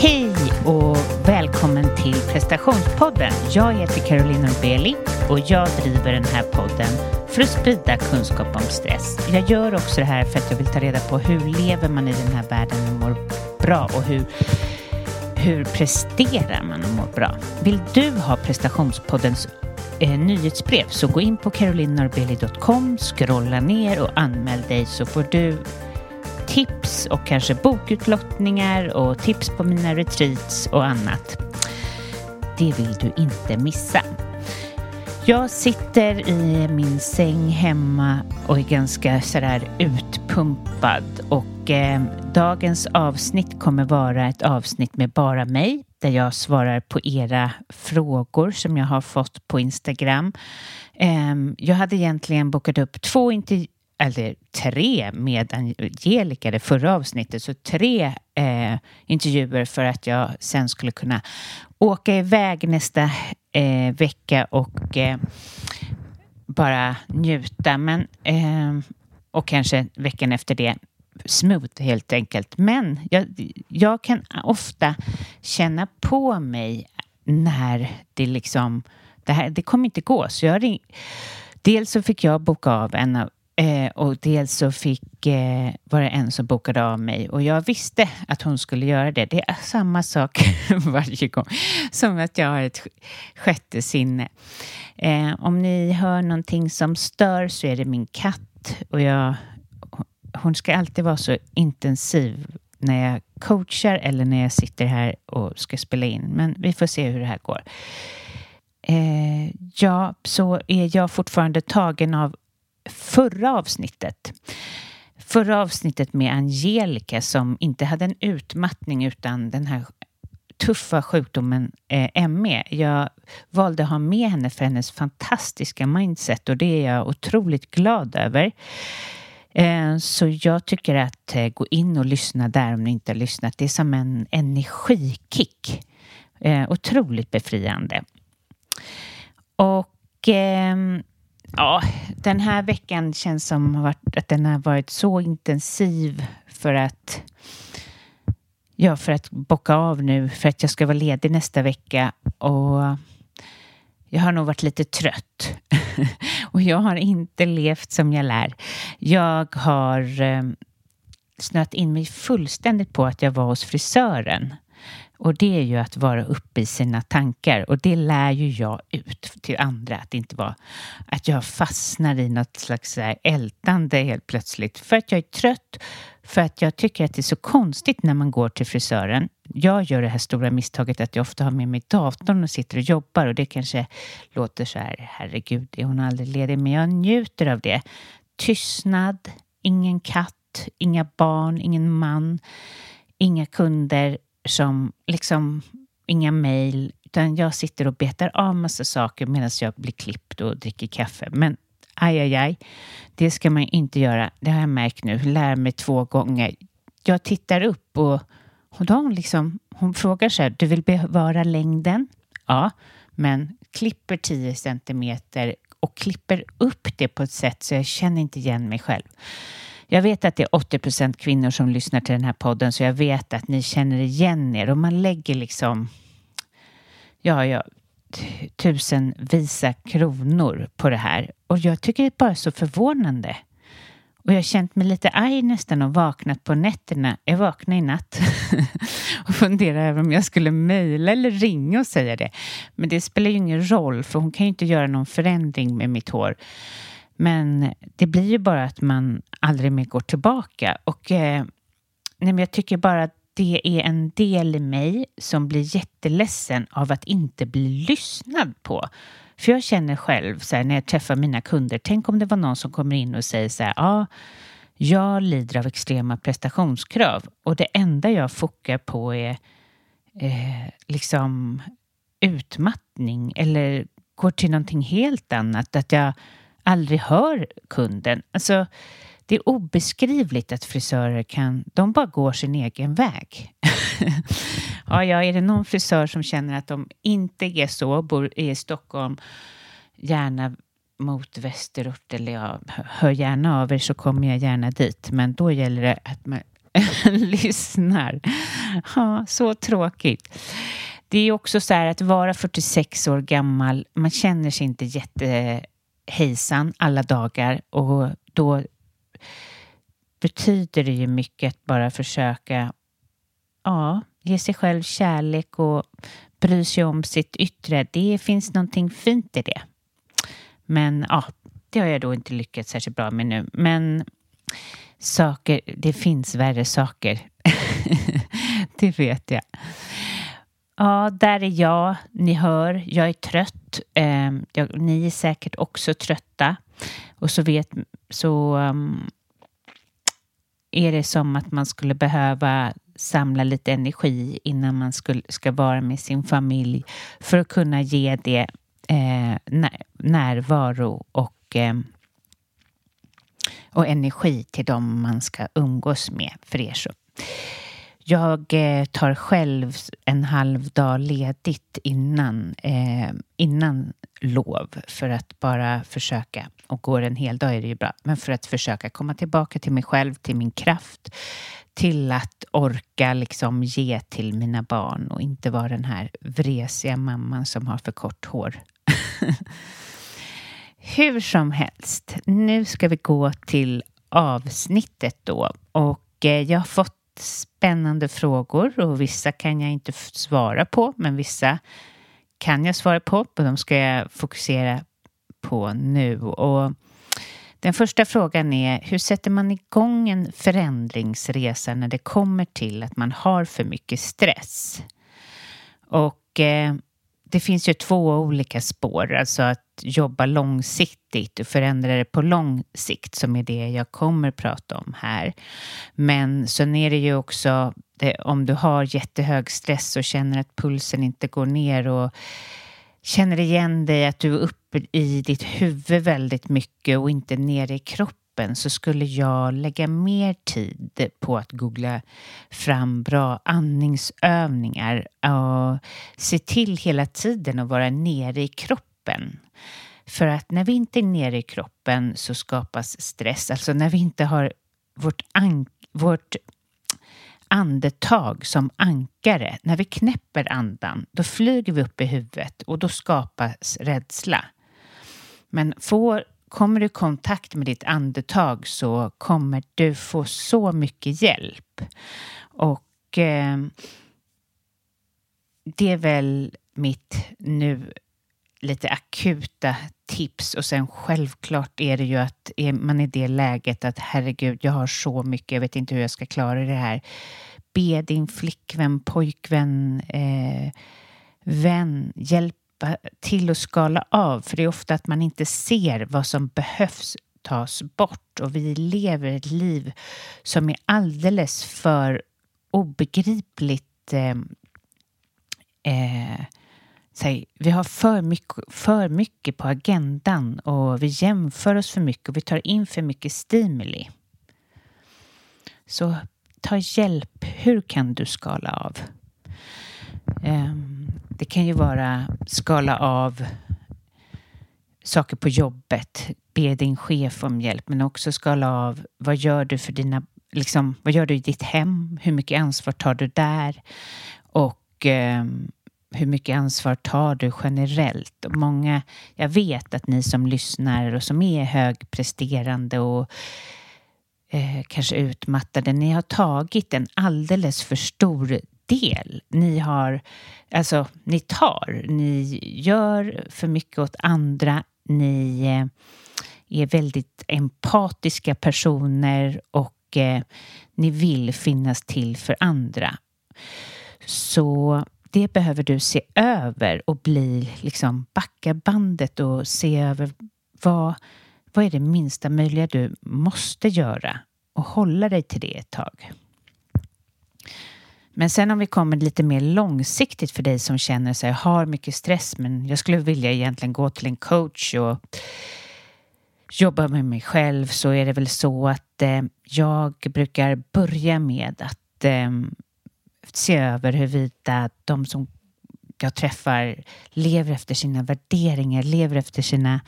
Hej och välkommen till prestationspodden. Jag heter Caroline Norbeli och jag driver den här podden för att sprida kunskap om stress. Jag gör också det här för att jag vill ta reda på hur lever man i den här världen och mår bra och hur hur presterar man och mår bra? Vill du ha prestationspoddens eh, nyhetsbrev så gå in på carolinnorbeli.com, scrolla ner och anmäl dig så får du tips och kanske bokutlottningar och tips på mina retreats och annat. Det vill du inte missa. Jag sitter i min säng hemma och är ganska sådär utpumpad och eh, dagens avsnitt kommer vara ett avsnitt med bara mig där jag svarar på era frågor som jag har fått på Instagram. Eh, jag hade egentligen bokat upp två intervjuer eller tre med Angelica det förra avsnittet, så tre eh, intervjuer för att jag sen skulle kunna åka iväg nästa eh, vecka och eh, bara njuta. Men, eh, och kanske veckan efter det smooth helt enkelt. Men jag, jag kan ofta känna på mig när det liksom, det här, det kommer inte gå. Så jag ring, dels så fick jag boka av en av Eh, och dels så fick, eh, var det en som bokade av mig och jag visste att hon skulle göra det. Det är samma sak varje gång som att jag har ett sjätte sinne. Eh, om ni hör någonting som stör så är det min katt och jag, hon ska alltid vara så intensiv när jag coachar eller när jag sitter här och ska spela in. Men vi får se hur det här går. Eh, ja, så är jag fortfarande tagen av förra avsnittet. Förra avsnittet med Angelica som inte hade en utmattning utan den här tuffa sjukdomen eh, ME. Jag valde att ha med henne för hennes fantastiska mindset och det är jag otroligt glad över. Eh, så jag tycker att eh, gå in och lyssna där om ni inte har lyssnat. Det är som en energikick. Eh, otroligt befriande. Och ehm, Ja, den här veckan känns som att den har varit så intensiv för att Ja, för att bocka av nu för att jag ska vara ledig nästa vecka. Och jag har nog varit lite trött. Och jag har inte levt som jag lär. Jag har eh, snöat in mig fullständigt på att jag var hos frisören. Och det är ju att vara uppe i sina tankar och det lär ju jag ut till andra att inte vara att jag fastnar i något slags eh, ältande helt plötsligt för att jag är trött, för att jag tycker att det är så konstigt när man går till frisören. Jag gör det här stora misstaget att jag ofta har med mig datorn och sitter och jobbar och det kanske låter så här, herregud, är hon aldrig ledig? Men jag njuter av det. Tystnad, ingen katt, inga barn, ingen man, inga kunder som liksom inga mejl, utan jag sitter och betar av massa saker medan jag blir klippt och dricker kaffe. Men aj, aj, aj, det ska man inte göra. Det har jag märkt nu. Lär mig två gånger. Jag tittar upp och, och då hon liksom, hon frågar så här, du vill bevara längden? Ja, men klipper 10 centimeter och klipper upp det på ett sätt så jag känner inte igen mig själv. Jag vet att det är 80 procent kvinnor som lyssnar till den här podden så jag vet att ni känner igen er och man lägger liksom ja, ja, tusen visa kronor på det här och jag tycker det är bara så förvånande. Och jag har känt mig lite arg nästan och vaknat på nätterna. Jag vaknade i natt och funderade över om jag skulle mejla eller ringa och säga det. Men det spelar ju ingen roll för hon kan ju inte göra någon förändring med mitt hår. Men det blir ju bara att man aldrig mer går tillbaka. Och eh, nej, men jag tycker bara att det är en del i mig som blir jätteledsen av att inte bli lyssnad på. För jag känner själv så här, när jag träffar mina kunder, tänk om det var någon som kommer in och säger så här, ja, jag lider av extrema prestationskrav och det enda jag fokar på är eh, liksom utmattning eller går till någonting helt annat. Att jag aldrig hör kunden. Alltså, det är obeskrivligt att frisörer kan, de bara går sin egen väg. ja, ja, är det någon frisör som känner att de inte är så, bor i Stockholm, gärna mot västerort eller ja, hör gärna av er så kommer jag gärna dit. Men då gäller det att man lyssnar. Ja, så tråkigt. Det är också så här att vara 46 år gammal, man känner sig inte jätte hejsan alla dagar och då betyder det ju mycket att bara försöka ja, ge sig själv kärlek och bry sig om sitt yttre. Det finns någonting fint i det. Men ja, det har jag då inte lyckats särskilt bra med nu. Men saker, det finns värre saker. det vet jag. Ja, där är jag. Ni hör, jag är trött. Eh, jag, ni är säkert också trötta. Och så vet så um, är det som att man skulle behöva samla lite energi innan man skulle, ska vara med sin familj för att kunna ge det eh, närvaro och, eh, och energi till dem man ska umgås med. För er så jag eh, tar själv en halv dag ledigt innan, eh, innan lov för att bara försöka, och går en hel dag är det ju bra, men för att försöka komma tillbaka till mig själv, till min kraft, till att orka liksom ge till mina barn och inte vara den här vresiga mamman som har för kort hår. Hur som helst, nu ska vi gå till avsnittet då. Och eh, jag har fått spännande frågor och vissa kan jag inte svara på, men vissa kan jag svara på och de ska jag fokusera på nu. Och den första frågan är hur sätter man igång en förändringsresa när det kommer till att man har för mycket stress? Och eh, det finns ju två olika spår, alltså att jobba långsiktigt och förändra det på lång sikt som är det jag kommer prata om här. Men sen är det ju också det, om du har jättehög stress och känner att pulsen inte går ner och känner igen dig att du är uppe i ditt huvud väldigt mycket och inte nere i kroppen så skulle jag lägga mer tid på att googla fram bra andningsövningar och se till hela tiden att vara nere i kroppen. För att när vi inte är nere i kroppen så skapas stress. Alltså när vi inte har vårt, vårt andetag som ankare. När vi knäpper andan, då flyger vi upp i huvudet och då skapas rädsla. Men får, kommer du i kontakt med ditt andetag så kommer du få så mycket hjälp. Och eh, det är väl mitt nu lite akuta tips och sen självklart är det ju att är man i det läget att herregud, jag har så mycket, jag vet inte hur jag ska klara det här. Be din flickvän, pojkvän, eh, vän hjälpa till att skala av, för det är ofta att man inte ser vad som behövs tas bort och vi lever ett liv som är alldeles för obegripligt eh, eh, Säg, vi har för mycket, för mycket på agendan och vi jämför oss för mycket och vi tar in för mycket stimuli. Så ta hjälp. Hur kan du skala av? Eh, det kan ju vara skala av saker på jobbet, be din chef om hjälp, men också skala av vad gör du för dina, liksom, vad gör du i ditt hem? Hur mycket ansvar tar du där? Och eh, hur mycket ansvar tar du generellt? Och många, jag vet att ni som lyssnar och som är högpresterande och eh, kanske utmattade, ni har tagit en alldeles för stor del. Ni har, alltså ni tar, ni gör för mycket åt andra, ni eh, är väldigt empatiska personer och eh, ni vill finnas till för andra. Så det behöver du se över och bli liksom backa bandet och se över vad, vad är det minsta möjliga du måste göra och hålla dig till det ett tag. Men sen om vi kommer lite mer långsiktigt för dig som känner sig har mycket stress men jag skulle vilja egentligen gå till en coach och jobba med mig själv så är det väl så att eh, jag brukar börja med att eh, se över huruvida de som jag träffar lever efter sina värderingar, lever efter sina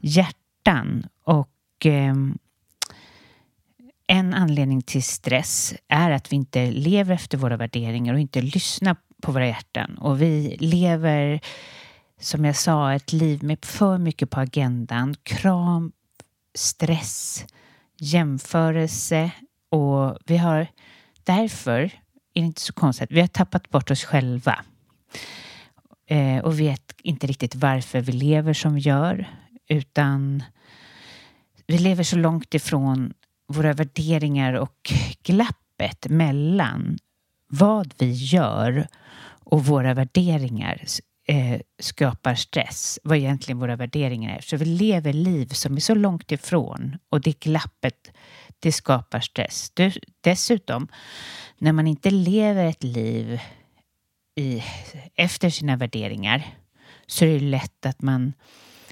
hjärtan. Och eh, en anledning till stress är att vi inte lever efter våra värderingar och inte lyssnar på våra hjärtan. Och vi lever, som jag sa, ett liv med för mycket på agendan. Kram, stress, jämförelse och vi har därför är det inte så konstigt. Vi har tappat bort oss själva eh, och vet inte riktigt varför vi lever som vi gör utan vi lever så långt ifrån våra värderingar och glappet mellan vad vi gör och våra värderingar eh, skapar stress, vad egentligen våra värderingar är. Så vi lever liv som är så långt ifrån och det glappet, det skapar stress. Dessutom när man inte lever ett liv i, efter sina värderingar så är det lätt att man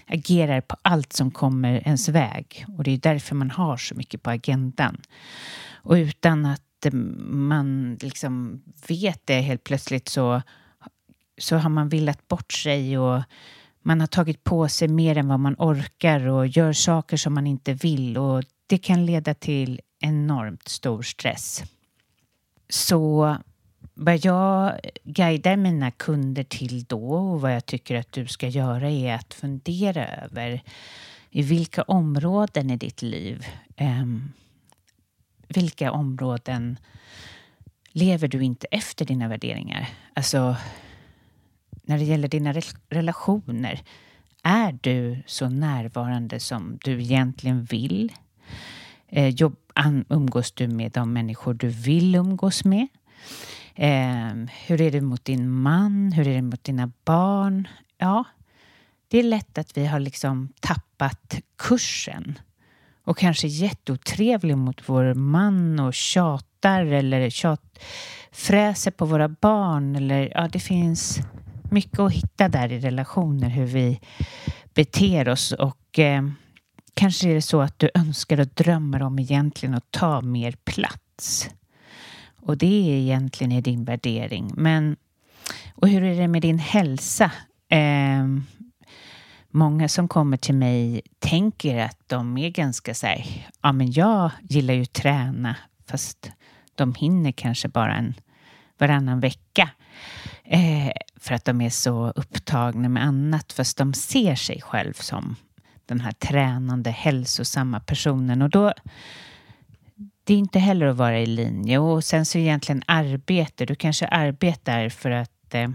agerar på allt som kommer ens väg. Och det är därför man har så mycket på agendan. Och utan att eh, man liksom vet det helt plötsligt så, så har man villat bort sig och man har tagit på sig mer än vad man orkar och gör saker som man inte vill och det kan leda till enormt stor stress. Så vad jag guidar mina kunder till då och vad jag tycker att du ska göra är att fundera över i vilka områden i ditt liv, eh, vilka områden lever du inte efter dina värderingar? Alltså, när det gäller dina relationer, är du så närvarande som du egentligen vill? Eh, jobb, umgås du med de människor du vill umgås med? Eh, hur är det mot din man? Hur är det mot dina barn? Ja, det är lätt att vi har liksom tappat kursen och kanske jätteotrevlig mot vår man och tjatar eller tjat, fräser på våra barn. Eller, ja, det finns mycket att hitta där i relationer, hur vi beter oss. och eh, Kanske är det så att du önskar och drömmer om egentligen att ta mer plats. Och det är egentligen i din värdering. Men, och hur är det med din hälsa? Eh, många som kommer till mig tänker att de är ganska så här, ja men jag gillar ju träna fast de hinner kanske bara en varannan vecka. Eh, för att de är så upptagna med annat fast de ser sig själv som den här tränande, hälsosamma personen. Och då, det är inte heller att vara i linje. Och sen så egentligen arbete. Du kanske arbetar för att eh,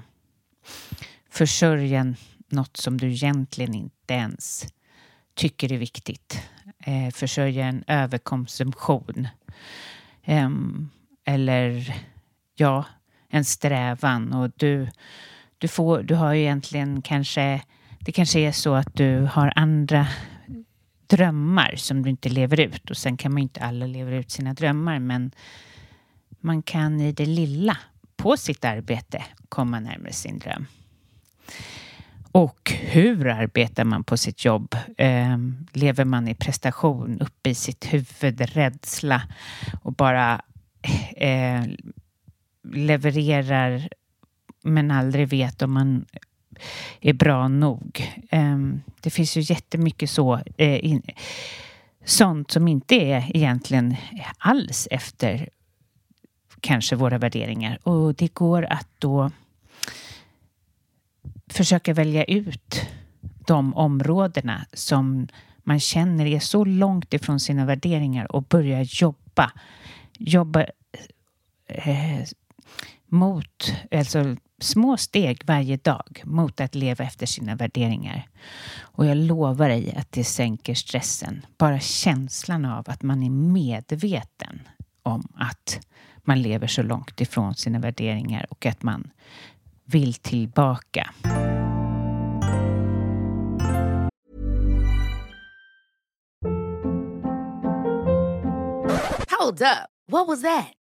försörja något som du egentligen inte ens tycker är viktigt. Eh, försörja en överkonsumtion. Eh, eller ja, en strävan och du, du, får, du har ju egentligen kanske, det kanske är så att du har andra drömmar som du inte lever ut och sen kan man ju inte alla leva ut sina drömmar men man kan i det lilla på sitt arbete komma närmare sin dröm. Och hur arbetar man på sitt jobb? Eh, lever man i prestation, uppe i sitt huvud, rädsla och bara eh, levererar men aldrig vet om man är bra nog. Ehm, det finns ju jättemycket så, eh, sånt som inte är egentligen alls efter kanske våra värderingar och det går att då försöka välja ut de områdena som man känner är så långt ifrån sina värderingar och börja jobba. Jobba eh, mot, alltså små steg varje dag mot att leva efter sina värderingar. Och jag lovar dig att det sänker stressen. Bara känslan av att man är medveten om att man lever så långt ifrån sina värderingar och att man vill tillbaka. Hold up. What was that?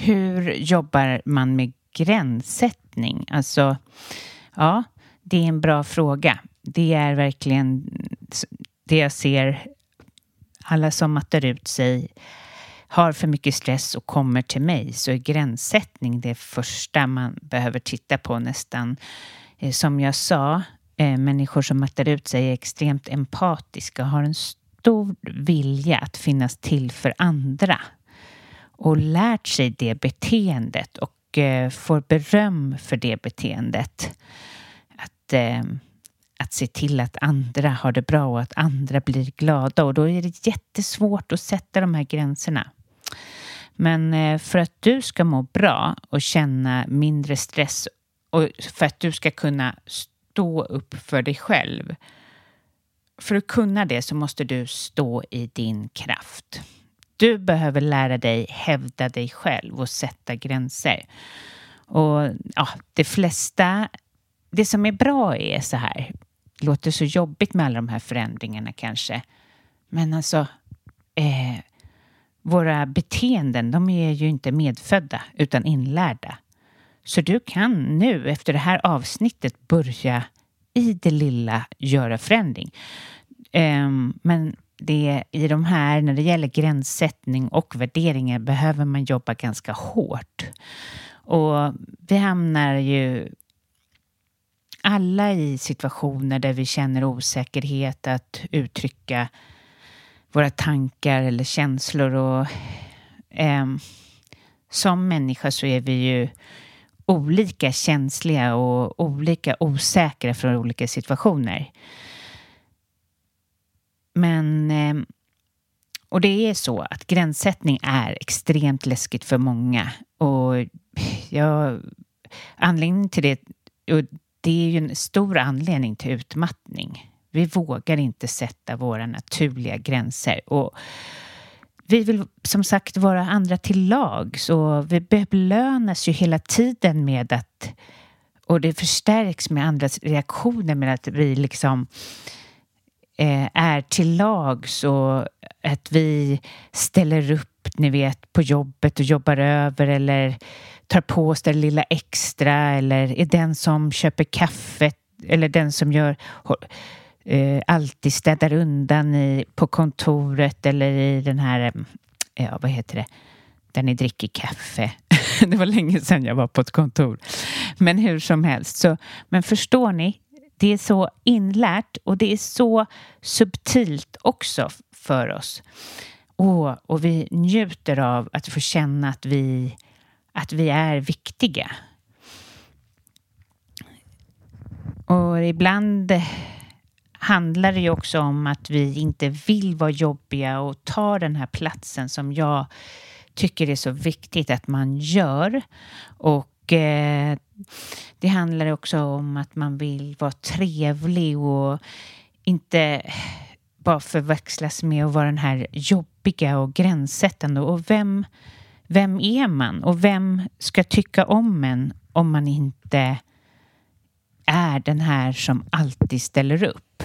hur jobbar man med gränssättning? Alltså, ja, det är en bra fråga. Det är verkligen det jag ser. Alla som mattar ut sig har för mycket stress och kommer till mig så är gränssättning det första man behöver titta på nästan. Eh, som jag sa, eh, människor som mattar ut sig är extremt empatiska och har en stor vilja att finnas till för andra och lärt sig det beteendet och eh, får beröm för det beteendet. Att, eh, att se till att andra har det bra och att andra blir glada och då är det jättesvårt att sätta de här gränserna. Men eh, för att du ska må bra och känna mindre stress och för att du ska kunna stå upp för dig själv. För att kunna det så måste du stå i din kraft. Du behöver lära dig hävda dig själv och sätta gränser. Och ja, det flesta, det som är bra är så här, det låter så jobbigt med alla de här förändringarna kanske, men alltså eh, våra beteenden, de är ju inte medfödda utan inlärda. Så du kan nu efter det här avsnittet börja i det lilla göra förändring. Um, men det, i de här, när det gäller gränssättning och värderingar, behöver man jobba ganska hårt. Och vi hamnar ju alla i situationer där vi känner osäkerhet att uttrycka våra tankar eller känslor. Och, eh, som människa så är vi ju olika känsliga och olika osäkra för olika situationer. Men eh, och det är så att gränssättning är extremt läskigt för många. Och jag, anledningen till det, och det är ju en stor anledning till utmattning. Vi vågar inte sätta våra naturliga gränser. Och vi vill som sagt vara andra till lag, så vi belönas ju hela tiden med att och det förstärks med andras reaktioner med att vi liksom eh, Eh, är till lags och att vi ställer upp, ni vet, på jobbet och jobbar över eller tar på oss det lilla extra eller är den som köper kaffet eller den som gör eh, alltid städar undan i, på kontoret eller i den här, eh, ja vad heter det, där ni dricker kaffe. det var länge sedan jag var på ett kontor. Men hur som helst, så, men förstår ni, det är så inlärt och det är så subtilt också för oss. Och, och vi njuter av att få känna att vi, att vi är viktiga. Och ibland handlar det ju också om att vi inte vill vara jobbiga och ta den här platsen som jag tycker är så viktigt att man gör. Och eh, det handlar också om att man vill vara trevlig och inte bara förväxlas med att vara den här jobbiga och gränssättande. Och vem, vem är man? Och vem ska tycka om en om man inte är den här som alltid ställer upp?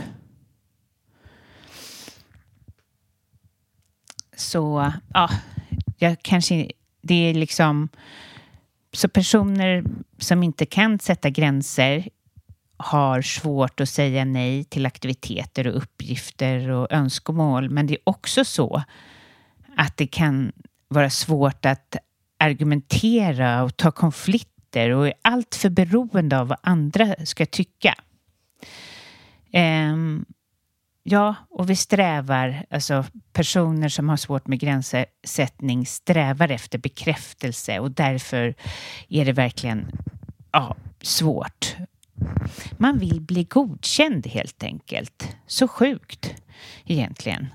Så ja, jag kanske, det är liksom, så personer som inte kan sätta gränser har svårt att säga nej till aktiviteter och uppgifter och önskemål. Men det är också så att det kan vara svårt att argumentera och ta konflikter och är alltför beroende av vad andra ska tycka. Um, Ja, och vi strävar, alltså personer som har svårt med gränssättning strävar efter bekräftelse och därför är det verkligen ja, svårt. Man vill bli godkänd helt enkelt. Så sjukt egentligen.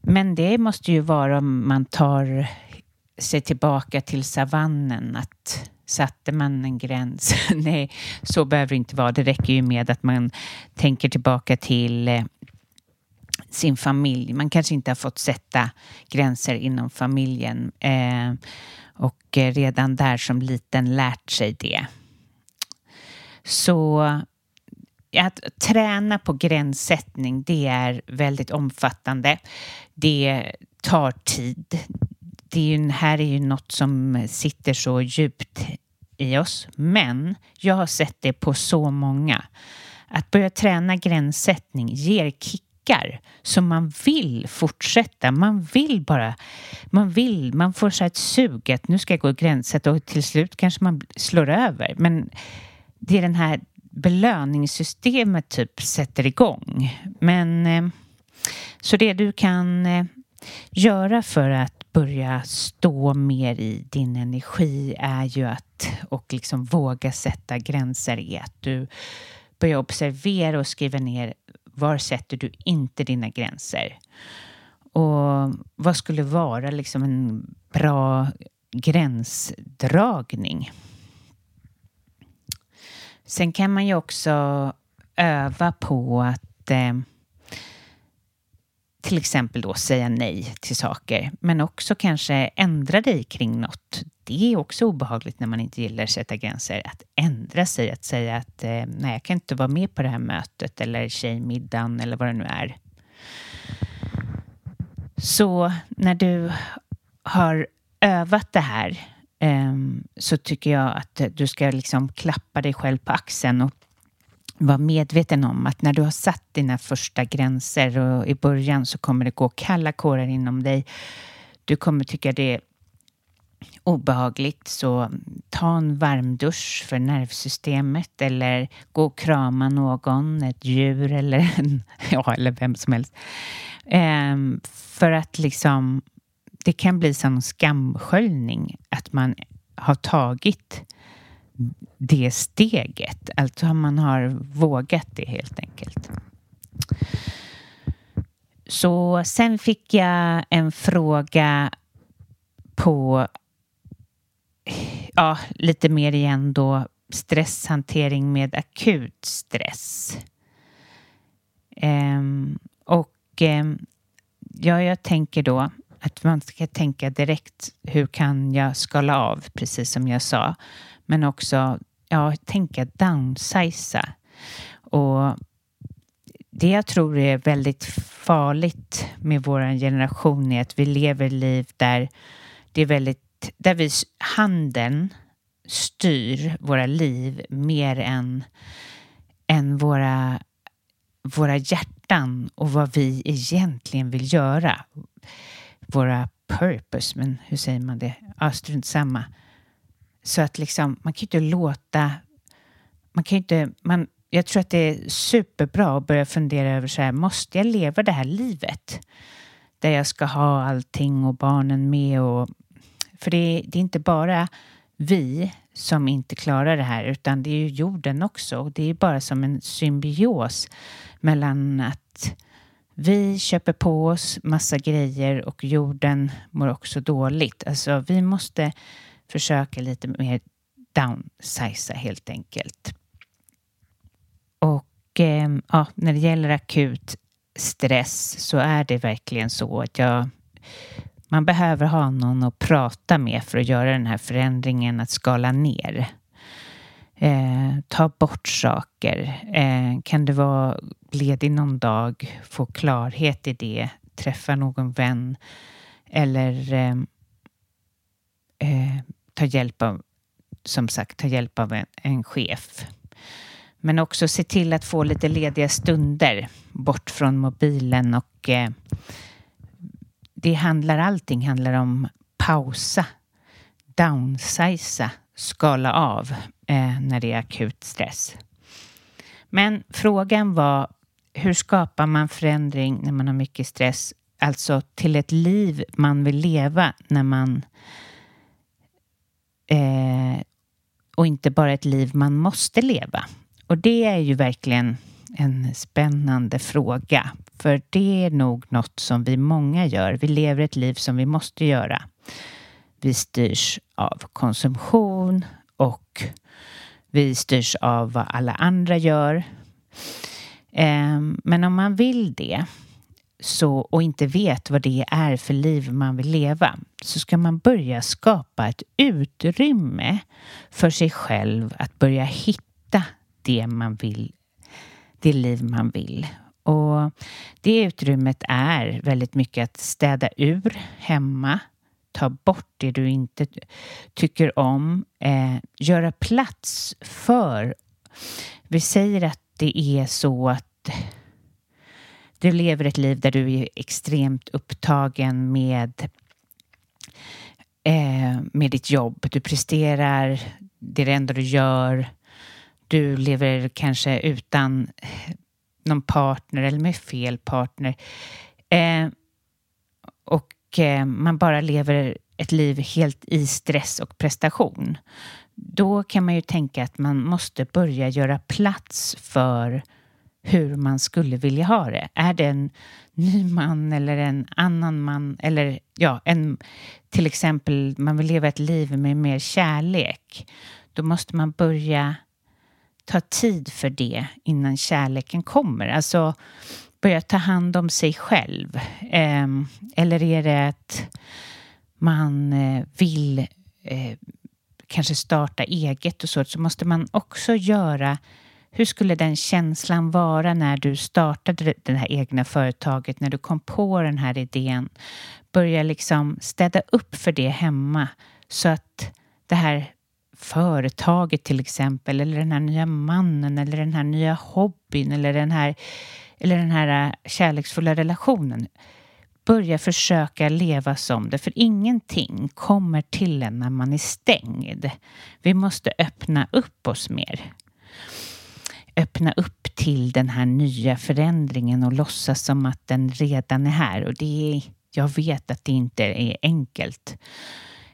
Men det måste ju vara om man tar sig tillbaka till savannen att satte man en gräns? Nej, så behöver det inte vara. Det räcker ju med att man tänker tillbaka till eh, sin familj. Man kanske inte har fått sätta gränser inom familjen eh, och eh, redan där som liten lärt sig det. Så att träna på gränssättning, det är väldigt omfattande. Det tar tid det är ju, här är ju något som sitter så djupt i oss. Men jag har sett det på så många. Att börja träna gränssättning ger kickar så man vill fortsätta. Man vill bara, man vill, man får så här ett sug att nu ska jag gå och gränssätta och till slut kanske man slår över. Men det är den här belöningssystemet typ sätter igång. Men eh, så det du kan eh, göra för att börja stå mer i din energi är ju att och liksom våga sätta gränser är att du börjar observera och skriva ner var sätter du inte dina gränser? Och vad skulle vara liksom en bra gränsdragning? Sen kan man ju också öva på att eh, till exempel då säga nej till saker, men också kanske ändra dig kring något. Det är också obehagligt när man inte gillar att sätta gränser. Att ändra sig, att säga att eh, nej, jag kan inte vara med på det här mötet eller tjejmiddagen eller vad det nu är. Så när du har övat det här ehm, så tycker jag att du ska liksom klappa dig själv på axeln och var medveten om att när du har satt dina första gränser och i början så kommer det gå kalla kårar inom dig. Du kommer tycka det är obehagligt så ta en varm dusch för nervsystemet eller gå och krama någon, ett djur eller, en, ja, eller vem som helst. Ehm, för att liksom det kan bli som skamsköljning att man har tagit det steget. Alltså man har vågat det helt enkelt. så sen fick jag en fråga på ja, lite mer igen då stresshantering med akut stress. Ehm, och ehm, ja, jag tänker då att man ska tänka direkt hur kan jag skala av, precis som jag sa. Men också ja, tänka downsiza. Och det jag tror är väldigt farligt med vår generation är att vi lever liv där det är väldigt, där vi, handeln styr våra liv mer än, än våra, våra hjärtan och vad vi egentligen vill göra. Våra purpose, men hur säger man det? Ja, strunt samma. Så att liksom, man kan ju inte låta... Man kan inte... Man, jag tror att det är superbra att börja fundera över så här, måste jag leva det här livet? Där jag ska ha allting och barnen med och... För det, det är inte bara vi som inte klarar det här utan det är ju jorden också. Det är bara som en symbios mellan att vi köper på oss massa grejer och jorden mår också dåligt. Alltså vi måste försöka lite mer downsiza helt enkelt. Och eh, ja, när det gäller akut stress så är det verkligen så att jag man behöver ha någon att prata med för att göra den här förändringen, att skala ner. Eh, ta bort saker. Eh, kan du vara ledig någon dag, få klarhet i det, träffa någon vän eller ehm, eh, eh ta hjälp av, som sagt, ta hjälp av en, en chef. Men också se till att få lite lediga stunder bort från mobilen och eh, det handlar, allting handlar om pausa, downsiza, skala av eh, när det är akut stress. Men frågan var hur skapar man förändring när man har mycket stress? Alltså till ett liv man vill leva när man eh, och inte bara ett liv man måste leva. Och det är ju verkligen en spännande fråga. För det är nog något som vi många gör. Vi lever ett liv som vi måste göra. Vi styrs av konsumtion och vi styrs av vad alla andra gör. Eh, men om man vill det så, och inte vet vad det är för liv man vill leva så ska man börja skapa ett utrymme för sig själv att börja hitta det man vill, det liv man vill. Och det utrymmet är väldigt mycket att städa ur hemma, ta bort det du inte tycker om, eh, göra plats för. Vi säger att det är så att du lever ett liv där du är extremt upptagen med eh, med ditt jobb. Du presterar, det är det enda du gör. Du lever kanske utan eh, någon partner eller med fel partner. Eh, och eh, man bara lever ett liv helt i stress och prestation. Då kan man ju tänka att man måste börja göra plats för hur man skulle vilja ha det. Är det en ny man eller en annan man eller ja, en, till exempel man vill leva ett liv med mer kärlek. Då måste man börja ta tid för det innan kärleken kommer. Alltså börja ta hand om sig själv. Eh, eller är det att man eh, vill eh, kanske starta eget och så, så måste man också göra hur skulle den känslan vara när du startade det här egna företaget, när du kom på den här idén? Börja liksom städa upp för det hemma så att det här företaget till exempel, eller den här nya mannen, eller den här nya hobbyn, eller den här, eller den här äh, kärleksfulla relationen. Börja försöka leva som det, för ingenting kommer till en när man är stängd. Vi måste öppna upp oss mer. Öppna upp till den här nya förändringen och låtsas som att den redan är här. Och det är, jag vet att det inte är enkelt.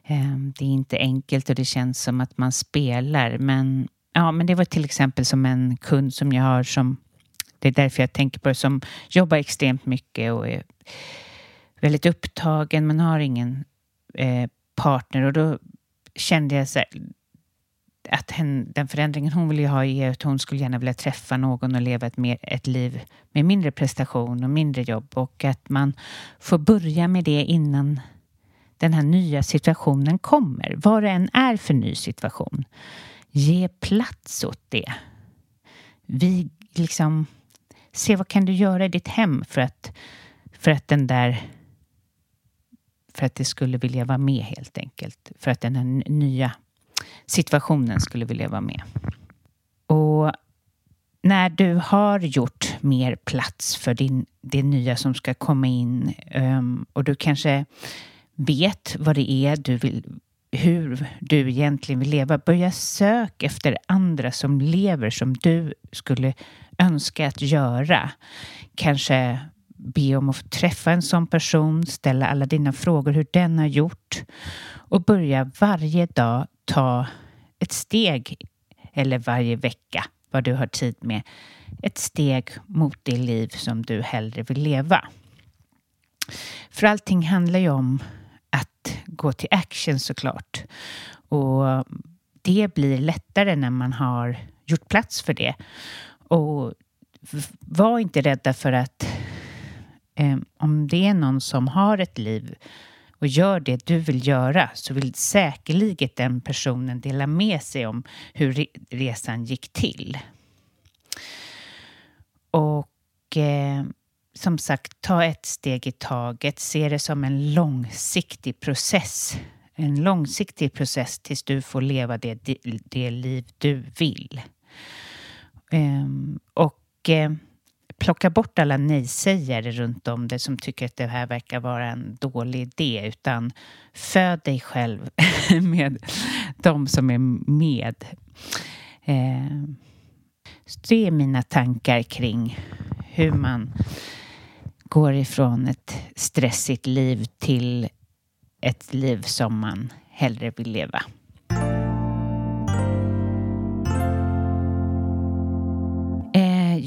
Ehm, det är inte enkelt och det känns som att man spelar. Men, ja, men det var till exempel som en kund som jag har som Det är därför jag tänker på det som jobbar extremt mycket och är väldigt upptagen men har ingen eh, partner. Och då kände jag så här, att hen, den förändringen hon vill ha är att hon skulle gärna vilja träffa någon och leva ett, mer, ett liv med mindre prestation och mindre jobb och att man får börja med det innan den här nya situationen kommer. Vad det än är för ny situation. Ge plats åt det. Vi liksom, se vad kan du göra i ditt hem för att, för att den där för att det skulle vilja vara med helt enkelt. För att den här nya situationen skulle vilja vara med. Och när du har gjort mer plats för din, det nya som ska komma in um, och du kanske vet vad det är du vill, hur du egentligen vill leva. Börja sök efter andra som lever som du skulle önska att göra. Kanske be om att få träffa en sån person, ställa alla dina frågor hur den har gjort och börja varje dag ta ett steg, eller varje vecka, vad du har tid med, ett steg mot det liv som du hellre vill leva. För allting handlar ju om att gå till action såklart. Och det blir lättare när man har gjort plats för det. Och var inte rädda för att eh, om det är någon som har ett liv och gör det du vill göra så vill säkerligen den personen dela med sig om hur resan gick till. Och eh, som sagt, ta ett steg i taget. Se det som en långsiktig process. En långsiktig process tills du får leva det, det, liv du vill. Eh, och eh, plocka bort alla nej-sägare runt om det som tycker att det här verkar vara en dålig idé utan föd dig själv med de som är med. Så det är mina tankar kring hur man går ifrån ett stressigt liv till ett liv som man hellre vill leva.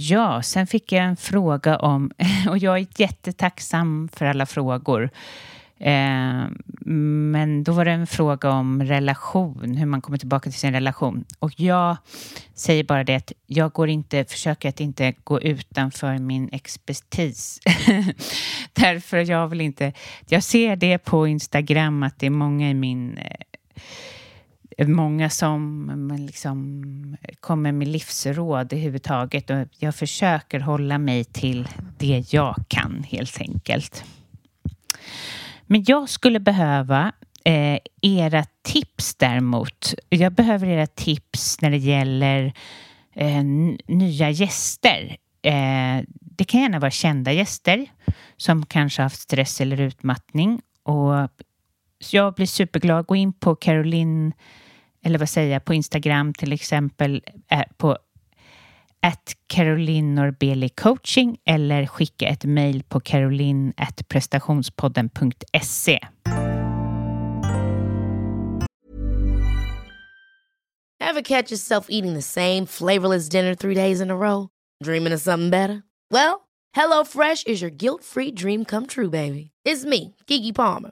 Ja, sen fick jag en fråga om, och jag är jättetacksam för alla frågor. Eh, men då var det en fråga om relation, hur man kommer tillbaka till sin relation. Och jag säger bara det att jag går inte, försöker att inte gå utanför min expertis. Därför jag vill inte, jag ser det på Instagram att det är många i min eh, många som liksom kommer med livsråd överhuvudtaget och jag försöker hålla mig till det jag kan helt enkelt. Men jag skulle behöva eh, era tips däremot. Jag behöver era tips när det gäller eh, nya gäster. Eh, det kan gärna vara kända gäster som kanske haft stress eller utmattning. Och jag blir superglad. Gå in på Caroline eller vad säger jag, på Instagram till exempel eh, på at Caroline coaching eller skicka ett mejl på caroline.prestationspodden.se. Have Have catch yourself eating the same flavorless dinner three days in a row? Dreaming of something better? Well, hello fresh is your guilt free dream come true baby. It's me, Gigi Palmer.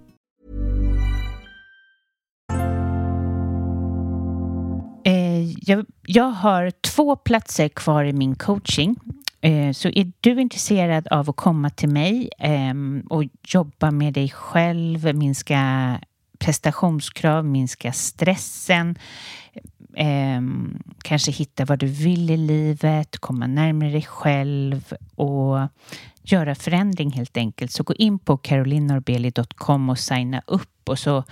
Jag, jag har två platser kvar i min coaching. Eh, så är du intresserad av att komma till mig ehm, och jobba med dig själv, minska prestationskrav, minska stressen, ehm, kanske hitta vad du vill i livet, komma närmare dig själv och göra förändring helt enkelt. Så gå in på carolinorbeli.com och signa upp och så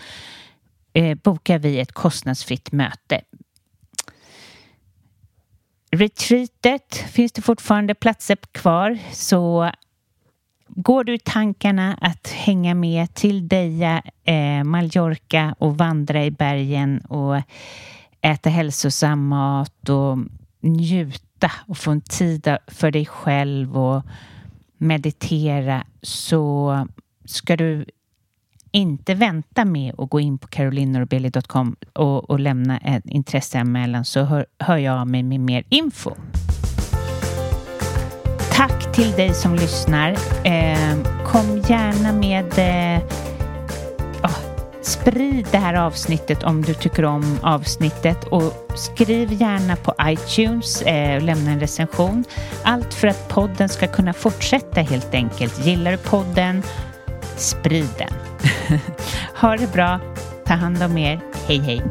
eh, bokar vi ett kostnadsfritt möte. Retreatet finns det fortfarande platser kvar? Så går du i tankarna att hänga med till Deja, eh, Mallorca och vandra i bergen och äta hälsosam mat och njuta och få en tid för dig själv och meditera så ska du inte vänta med att gå in på carolinorbeli.com och, och lämna en intresseanmälan så hör, hör jag av mig med mer info. Tack till dig som lyssnar. Eh, kom gärna med eh, oh, Sprid det här avsnittet om du tycker om avsnittet och skriv gärna på iTunes eh, och lämna en recension. Allt för att podden ska kunna fortsätta helt enkelt. Gillar du podden, sprid den. ha det bra. Ta hand om er. Hej hej.